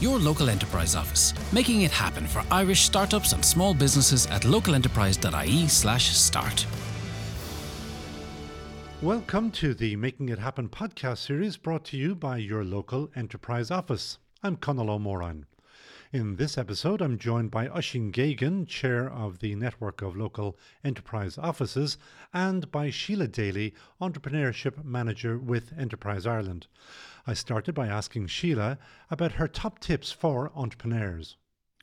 your local enterprise office, making it happen for Irish startups and small businesses at localenterprise.ie/start. Welcome to the Making It Happen podcast series brought to you by your local enterprise office. I'm Conal O'Moran. In this episode, I'm joined by Oisín Geoghegan, Chair of the Network of Local Enterprise Offices, and by Sheila Daly, Entrepreneurship Manager with Enterprise Ireland. I started by asking Sheila about her top tips for entrepreneurs.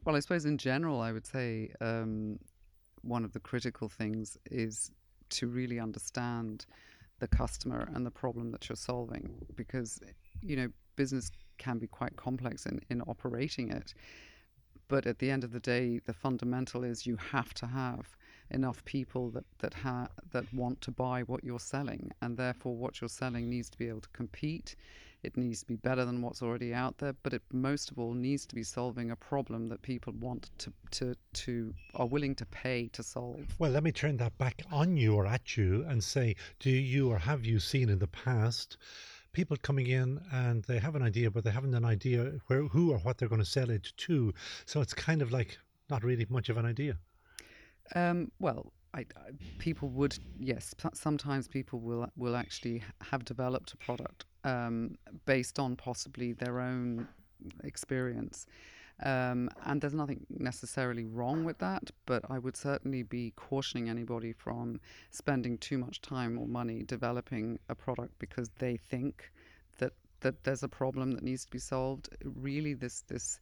Well, I suppose in general, I would say um, one of the critical things is to really understand the customer and the problem that you're solving because, you know, business can be quite complex in, in operating it. But at the end of the day, the fundamental is you have to have enough people that that ha- that want to buy what you're selling, and therefore what you're selling needs to be able to compete. It needs to be better than what's already out there, but it most of all needs to be solving a problem that people want to to to are willing to pay to solve. Well, let me turn that back on you or at you and say, do you or have you seen in the past? People coming in and they have an idea, but they haven't an idea where, who or what they're going to sell it to. So it's kind of like not really much of an idea. Um, well, I, I, people would yes. Sometimes people will will actually have developed a product um, based on possibly their own experience. Um, and there's nothing necessarily wrong with that, but I would certainly be cautioning anybody from spending too much time or money developing a product because they think that that there's a problem that needs to be solved. Really, this this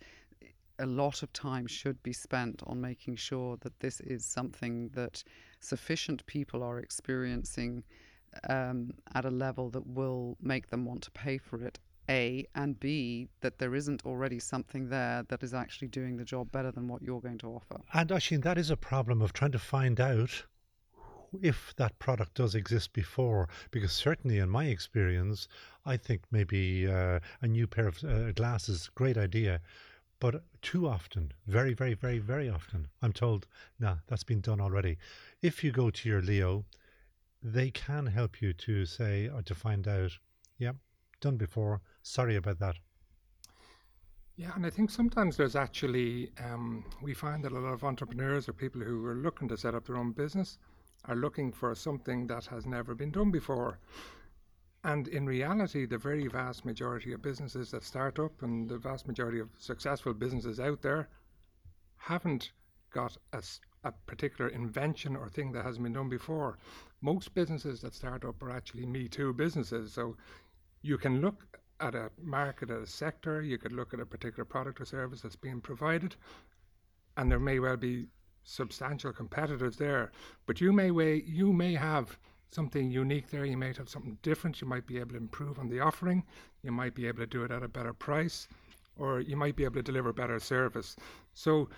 a lot of time should be spent on making sure that this is something that sufficient people are experiencing um, at a level that will make them want to pay for it a and B that there isn't already something there that is actually doing the job better than what you're going to offer. And actually, that is a problem of trying to find out if that product does exist before, because certainly in my experience, I think maybe uh, a new pair of uh, glasses, great idea. But too often, very, very, very, very often, I'm told, nah, that's been done already. If you go to your Leo, they can help you to say or to find out, yeah, done before. Sorry about that. Yeah, and I think sometimes there's actually, um, we find that a lot of entrepreneurs or people who are looking to set up their own business are looking for something that has never been done before. And in reality, the very vast majority of businesses that start up and the vast majority of successful businesses out there haven't got a, a particular invention or thing that hasn't been done before. Most businesses that start up are actually Me Too businesses. So you can look at a market, at a sector, you could look at a particular product or service that's being provided, and there may well be substantial competitors there. But you may way, you may have something unique there. You might have something different. You might be able to improve on the offering. You might be able to do it at a better price, or you might be able to deliver better service. So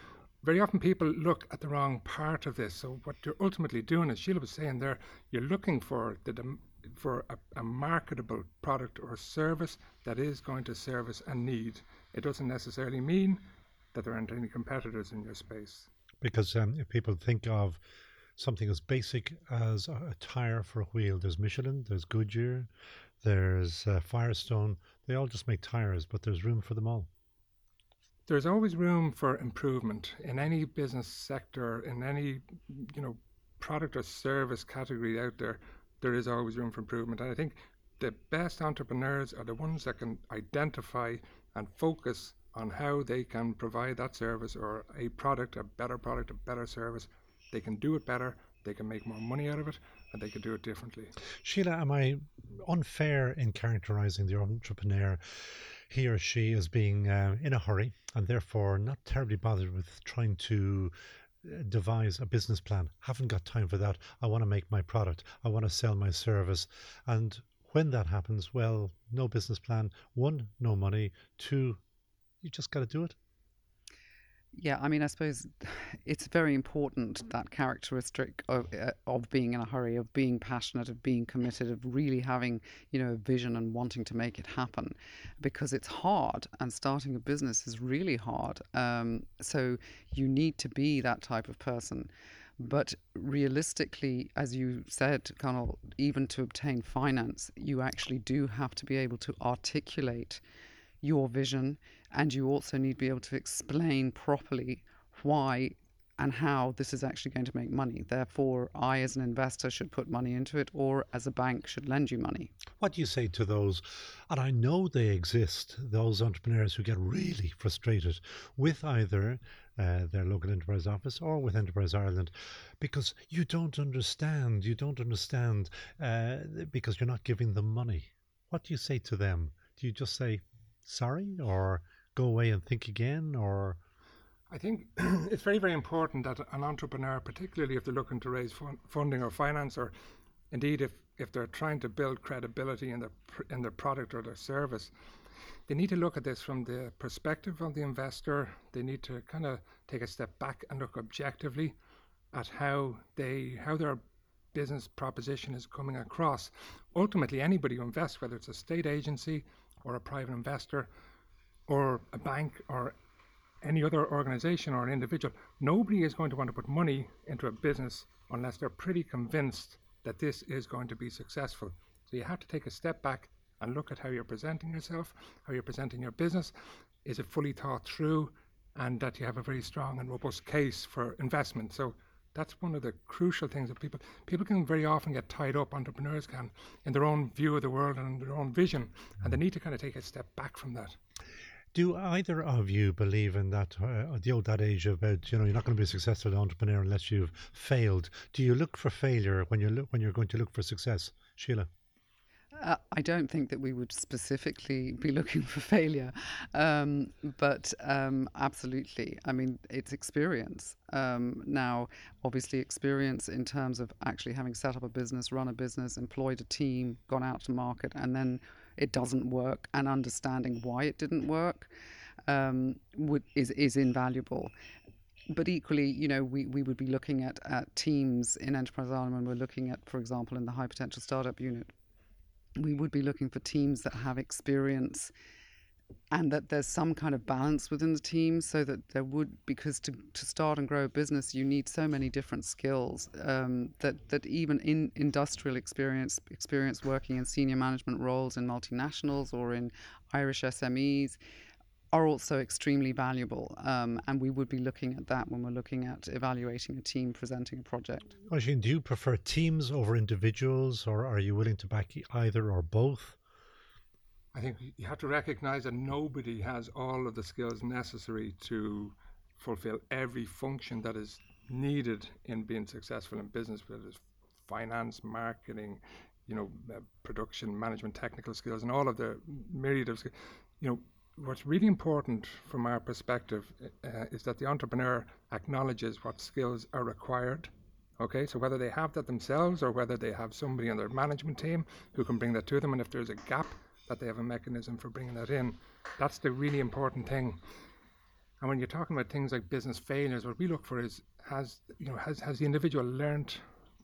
very often people look at the wrong part of this. So what you're ultimately doing, as Sheila was saying there, you're looking for the for a, a, marketable product or service that is going to service a need. It doesn't necessarily mean that there aren't any competitors in your space. Because um, if people think of something as basic as a tire for a wheel, there's Michelin, there's Goodyear, there's uh, Firestone. They all just make tires, but there's room for them all. There's always room for improvement in any business sector, in any you know product or service category out there there is always room for improvement. And I think the best entrepreneurs are the ones that can identify and focus on how they can provide that service or a product, a better product, a better service. They can do it better, they can make more money out of it, and they can do it differently. Sheila, am I unfair in characterizing the entrepreneur? He or she as being uh, in a hurry and therefore not terribly bothered with trying to devise a business plan. Haven't got time for that. I want to make my product. I want to sell my service. And when that happens, well, no business plan. One, no money. Two, you just got to do it. Yeah, I mean, I suppose it's very important that characteristic of, uh, of being in a hurry, of being passionate, of being committed, of really having, you know, a vision and wanting to make it happen, because it's hard and starting a business is really hard. Um, so you need to be that type of person. But realistically, as you said, Conal, even to obtain finance, you actually do have to be able to articulate your vision, and you also need to be able to explain properly why and how this is actually going to make money. Therefore, I, as an investor, should put money into it, or as a bank, should lend you money. What do you say to those, and I know they exist, those entrepreneurs who get really frustrated with either uh, their local enterprise office or with Enterprise Ireland because you don't understand, you don't understand uh, because you're not giving them money. What do you say to them? Do you just say sorry or go away and think again or I think it's very, very important that an entrepreneur, particularly if they're looking to raise fun- funding or finance, or indeed if, if they're trying to build credibility in their, pr- in their product or their service, they need to look at this from the perspective of the investor. They need to kind of take a step back and look objectively at how they how their business proposition is coming across. Ultimately, anybody who invests, whether it's a state agency or a private investor or a bank or any other organization or an individual, nobody is going to want to put money into a business unless they're pretty convinced that this is going to be successful. So you have to take a step back and look at how you're presenting yourself, how you're presenting your business. Is it fully thought through? And that you have a very strong and robust case for investment. So that's one of the crucial things that people people can very often get tied up. Entrepreneurs can in their own view of the world and their own vision, and they mm-hmm. need to kind of take a step back from that. Do either of you believe in that uh, the old adage about you know you're not going to be a successful entrepreneur unless you've failed? Do you look for failure when you look when you're going to look for success, Sheila? Uh, I don't think that we would specifically be looking for failure, um, but um, absolutely. I mean, it's experience. Um, now, obviously, experience in terms of actually having set up a business, run a business, employed a team, gone out to market, and then it doesn't work, and understanding why it didn't work um, would, is is invaluable but equally, you know, we, we would be looking at, at teams in Enterprise Ireland when we're looking at, for example, in the high potential startup unit, we would be looking for teams that have experience and that there's some kind of balance within the team so that there would because to, to start and grow a business you need so many different skills um, that that even in industrial experience experience working in senior management roles in multinationals or in Irish SMEs are also extremely valuable. Um, and we would be looking at that when we're looking at evaluating a team presenting a project. Oisin, do you prefer teams over individuals, or are you willing to back either or both? I think you have to recognize that nobody has all of the skills necessary to fulfill every function that is needed in being successful in business, whether it's finance, marketing, you know, uh, production, management, technical skills, and all of the myriad of skills. You know, what's really important from our perspective uh, is that the entrepreneur acknowledges what skills are required. Okay, so whether they have that themselves or whether they have somebody on their management team who can bring that to them, and if there's a gap, that they have a mechanism for bringing that in. That's the really important thing. And when you're talking about things like business failures, what we look for is has you know has has the individual learned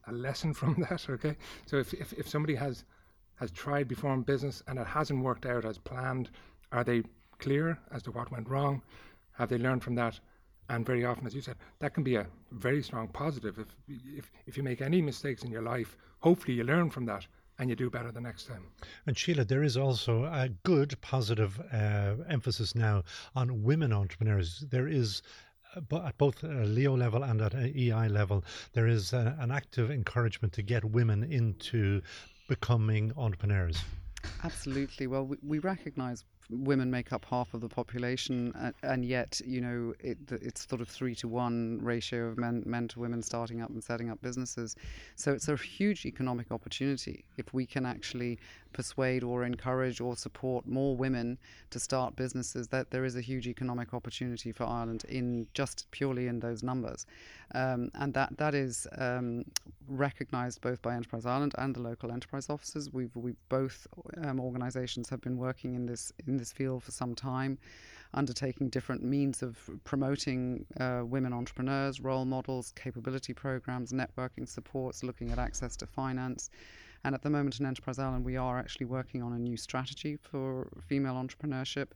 a lesson from that? Okay, so if if, if somebody has has tried before in business and it hasn't worked out as planned, are they clear as to what went wrong? Have they learned from that? And very often, as you said, that can be a very strong positive. If, if, if you make any mistakes in your life, hopefully you learn from that and you do better the next time. And Sheila, there is also a good positive uh, emphasis now on women entrepreneurs. There is uh, at both Leo level and at EI level, there is a, an active encouragement to get women into becoming entrepreneurs. Absolutely. Well, we, we recognise women make up half of the population, and, and yet you know it, it's sort of three to one ratio of men men to women starting up and setting up businesses. So it's a huge economic opportunity if we can actually persuade or encourage or support more women to start businesses. That there is a huge economic opportunity for Ireland in just purely in those numbers, um, and that that is um, recognised both by Enterprise Ireland and the local enterprise offices. We've we both um, organisations have been working in this in this field for some time, undertaking different means of promoting uh, women entrepreneurs, role models, capability programs, networking supports, looking at access to finance. And at the moment in Enterprise Ireland, we are actually working on a new strategy for female entrepreneurship.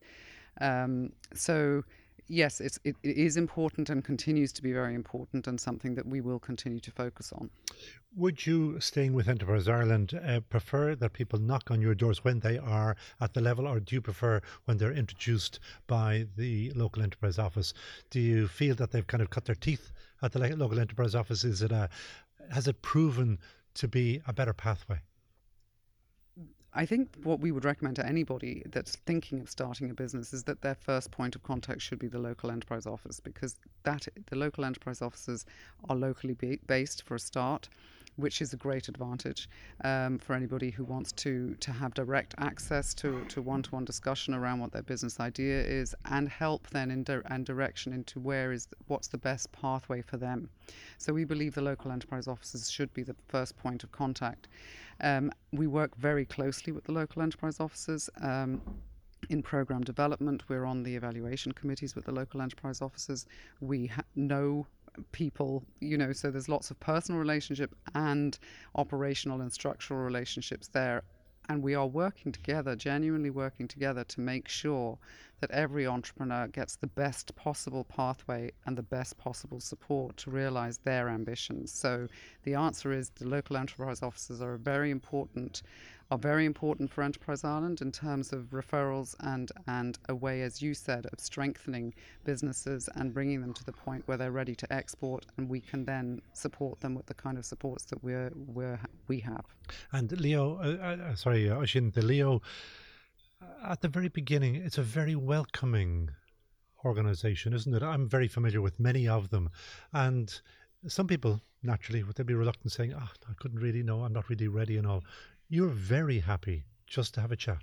Um, so yes, it's, it, it is important and continues to be very important and something that we will continue to focus on. Would you, staying with Enterprise Ireland, uh, prefer that people knock on your doors when they are at the level, or do you prefer when they're introduced by the local enterprise office? Do you feel that they've kind of cut their teeth at the local enterprise office? Is it a, has it proven to be a better pathway? I think what we would recommend to anybody that's thinking of starting a business is that their first point of contact should be the local enterprise office because that the local enterprise offices are locally based for a start which is a great advantage um, for anybody who wants to to have direct access to, to one-to-one discussion around what their business idea is and help then in di- and direction into where is what's the best pathway for them. So we believe the local enterprise offices should be the first point of contact. Um, we work very closely with the local enterprise offices. Um, in program development, we're on the evaluation committees with the local enterprise offices. We ha- know people, you know, so there's lots of personal relationship and operational and structural relationships there. And we are working together, genuinely working together to make sure that every entrepreneur gets the best possible pathway and the best possible support to realize their ambitions. So the answer is the local enterprise offices are very important are very important for Enterprise Ireland in terms of referrals and, and a way, as you said, of strengthening businesses and bringing them to the point where they're ready to export, and we can then support them with the kind of supports that we're, we're we have. And Leo, uh, uh, sorry, uh, Oisín, the Leo, uh, at the very beginning, it's a very welcoming organization, isn't it? I'm very familiar with many of them, and some people naturally would they be reluctant saying, "Ah, oh, I couldn't really know, I'm not really ready," and all. You're very happy just to have a chat.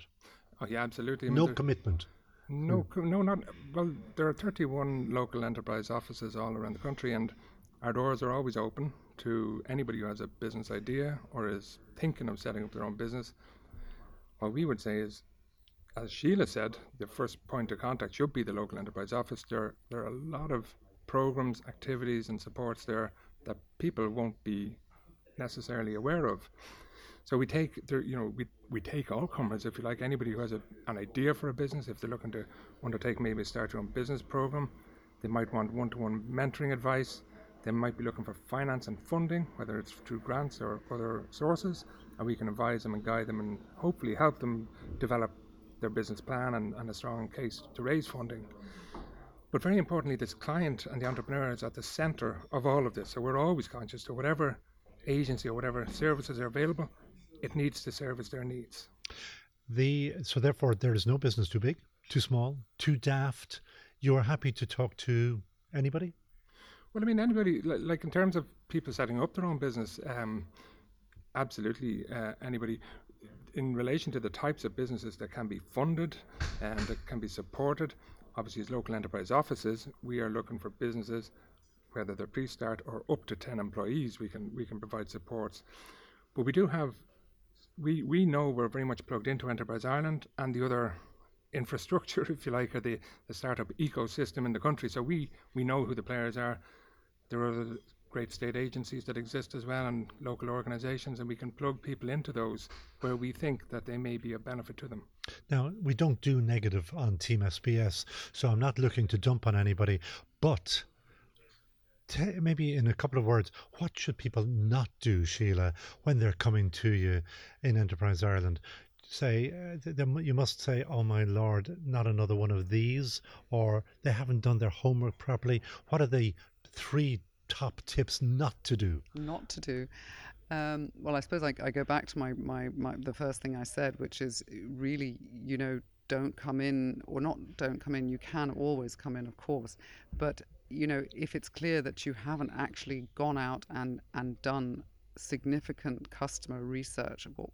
Oh yeah, absolutely. no commitment. No, hmm. no, not well. There are 31 local enterprise offices all around the country, and our doors are always open to anybody who has a business idea or is thinking of setting up their own business. What we would say is, as Sheila said, the first point of contact should be the local enterprise office. There, there are a lot of programs, activities, and supports there that people won't be necessarily aware of. So we take, you know, we, we take all comers, if you like, anybody who has a, an idea for a business, if they're looking to undertake maybe a start your own business program, they might want one-to-one mentoring advice. They might be looking for finance and funding, whether it's through grants or other sources, and we can advise them and guide them and hopefully help them develop their business plan and, and a strong case to raise funding. But very importantly, this client and the entrepreneur is at the center of all of this. So we're always conscious to whatever agency or whatever services are available, it needs to service their needs. The so therefore there is no business too big, too small, too daft. You're happy to talk to anybody. Well, I mean, anybody like in terms of people setting up their own business, um, absolutely uh, anybody. In relation to the types of businesses that can be funded and that can be supported, obviously as local enterprise offices, we are looking for businesses, whether they're pre-start or up to ten employees, we can we can provide supports. But we do have we, we know we're very much plugged into Enterprise Ireland and the other infrastructure, if you like, or the, the startup ecosystem in the country. So we, we know who the players are. There are great state agencies that exist as well and local organisations, and we can plug people into those where we think that they may be a benefit to them. Now, we don't do negative on Team SBS, so I'm not looking to dump on anybody, but t- maybe in a couple of words, what should people not do, Sheila, when they're coming to you in Enterprise Ireland? Say, uh, you must say, oh my lord, not another one of these, or they haven't done their homework properly. What are the three top tips not to do? Not to do. Um, well, I suppose I, I, go back to my, my, my the first thing I said, which is really, you know, don't come in or not don't come in. You can always come in, of course, but you know, if it's clear that you haven't actually gone out and, and done significant customer research, well,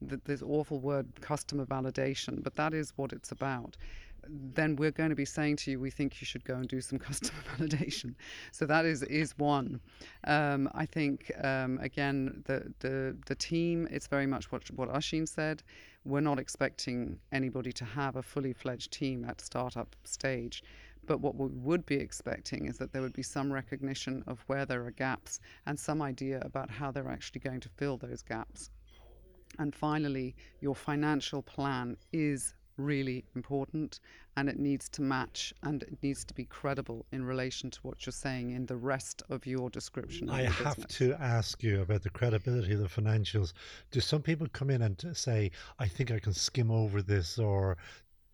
this awful word customer validation, but that is what it's about then we're going to be saying to you, we think you should go and do some customer validation. So that is is one. Um, I think um, again the, the the team. It's very much what what Oisín said. We're not expecting anybody to have a fully fledged team at startup stage. But what we would be expecting is that there would be some recognition of where there are gaps and some idea about how they're actually going to fill those gaps. And finally, your financial plan is really important and it needs to match and it needs to be credible in relation to what you're saying in the rest of your description. I your have business. to ask you about the credibility of the financials. Do some people come in and say, I think I can skim over this or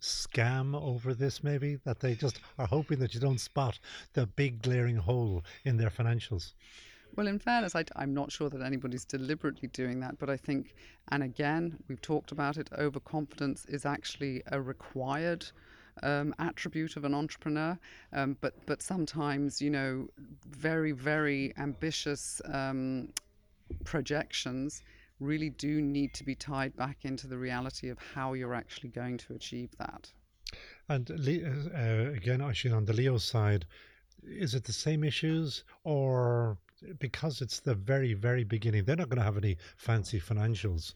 scam over this, maybe? That they just are hoping that you don't spot the big glaring hole in their financials? Well, in fairness, I, am not sure that anybody's deliberately doing that, but I think, and again, we've talked about it, overconfidence is actually a required um, attribute of an entrepreneur. Um, but but sometimes, you know, very very ambitious um, projections really do need to be tied back into the reality of how you're actually going to achieve that. And uh, again, actually, on the Leo side, is it the same issues or because it's the very, very beginning, they're not going to have any fancy financials.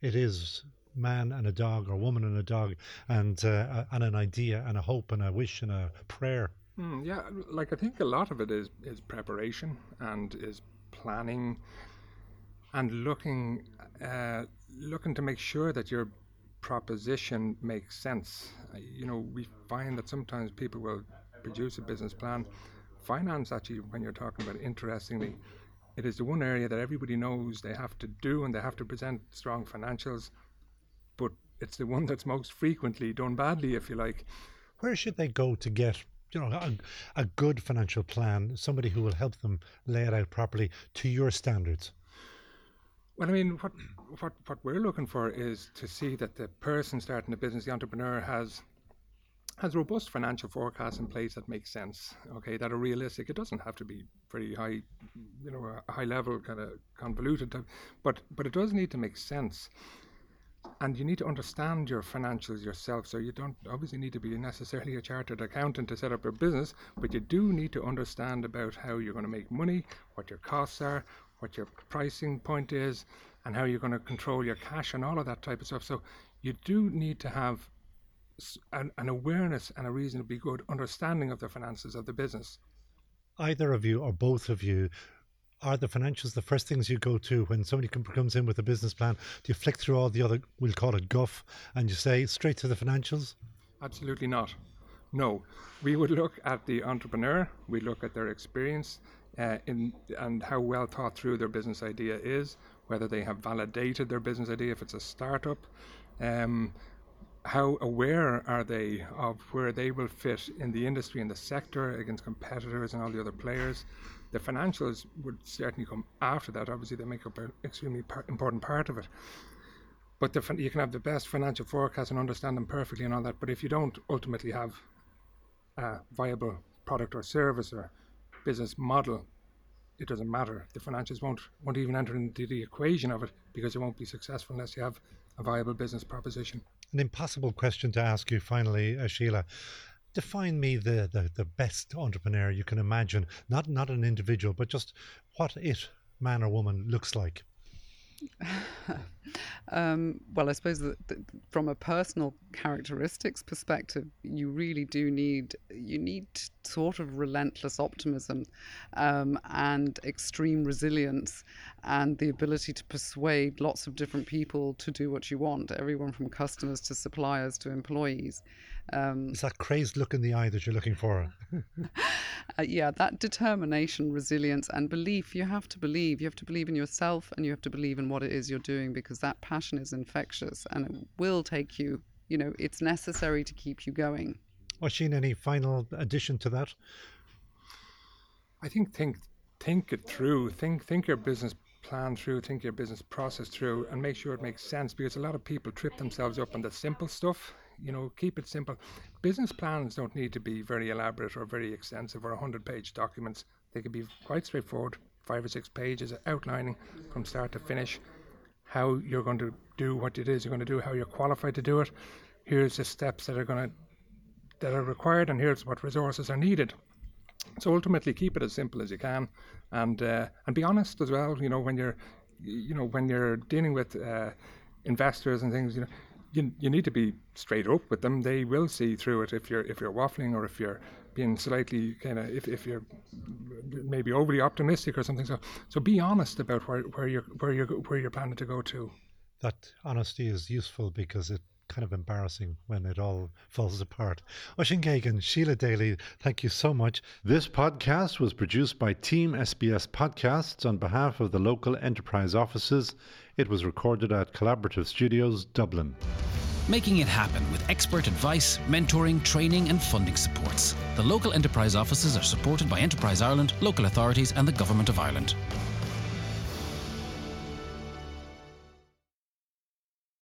It is man and a dog or woman and a dog and uh, and an idea and a hope and a wish and a prayer. Mm, yeah, like I think a lot of it is is preparation and is planning and looking uh, looking to make sure that your proposition makes sense. Uh, you know, we find that sometimes people will produce a business plan finance, actually, when you're talking about it, interestingly, it is the one area that everybody knows they have to do and they have to present strong financials, but it's the one that's most frequently done badly, if you like. Where should they go to get you know a, a good financial plan, somebody who will help them lay it out properly to your standards? Well, I mean, what what what we're looking for is to see that the person starting the business, the entrepreneur, has has robust financial forecasts in place that make sense. Okay, that are realistic. It doesn't have to be very high, you know, a high level kind of convoluted, type, but but it does need to make sense. And you need to understand your financials yourself. So you don't obviously need to be necessarily a chartered accountant to set up your business, but you do need to understand about how you're going to make money, what your costs are, what your pricing point is, and how you're going to control your cash and all of that type of stuff. So you do need to have an, an awareness and a reasonably good understanding of the finances of the business. Either of you or both of you are the financials the first things you go to when somebody comes in with a business plan? Do you flick through all the other, we'll call it guff, and you say straight to the financials? Absolutely not. No, we would look at the entrepreneur, we look at their experience uh, in and how well thought through their business idea is, whether they have validated their business idea if it's a startup, um, how aware are they of where they will fit in the industry and the sector against competitors and all the other players? The financials would certainly come after that. Obviously, they make up an extremely par- important part of it. But the, you can have the best financial forecast and understand them perfectly and all that. But if you don't ultimately have a viable product or service or business model, it doesn't matter. The financials won't won't even enter into the equation of it because it won't be successful unless you have a viable business proposition an impossible question to ask you finally, uh, Sheila. Define me the, the, the best entrepreneur you can imagine, not not an individual, but just what it, man or woman, looks like. um, well, I suppose that, from a personal characteristics perspective, you really do need you need sort of relentless optimism um, and extreme resilience and the ability to persuade lots of different people to do what you want. Everyone from customers to suppliers to employees. Um, it's that crazed look in the eye that you're looking for. uh, yeah, that determination, resilience, and belief. You have to believe. You have to believe in yourself and you have to believe in what it is you're doing because that passion is infectious and it will take you, you know, it's necessary to keep you going. Oisín, any final addition to that? I think think think it through. Think think your business plan through, think your business process through, and make sure it makes sense because a lot of people trip themselves up on the simple stuff you know, keep it simple. Business plans don't need to be very elaborate or very extensive or 100 page documents. They can be quite straightforward, five or six pages outlining from start to finish how you're going to do what it is you're going to do, how you're qualified to do it. Here's the steps that are going to that are required, and here's what resources are needed. So ultimately, keep it as simple as you can, and uh, and be honest as well. You know, when you're you know when you're dealing with uh, investors and things, you know, you, you need to be straight up with them. They will see through it if you're if you're waffling or if you're being slightly kind of if, if you're maybe overly optimistic or something. So so be honest about where, where you're where you're where you're planning to go to. That honesty is useful because it kind of embarrassing when it all falls apart. Oisin Geoghegan, Sheila Daly, thank you so much. This podcast was produced by Team SBS Podcasts on behalf of the local enterprise offices. It was recorded at Collaborative Studios, Dublin. Making it happen with expert advice, mentoring, training, and funding supports. The local enterprise offices are supported by Enterprise Ireland, local authorities, and the Government of Ireland.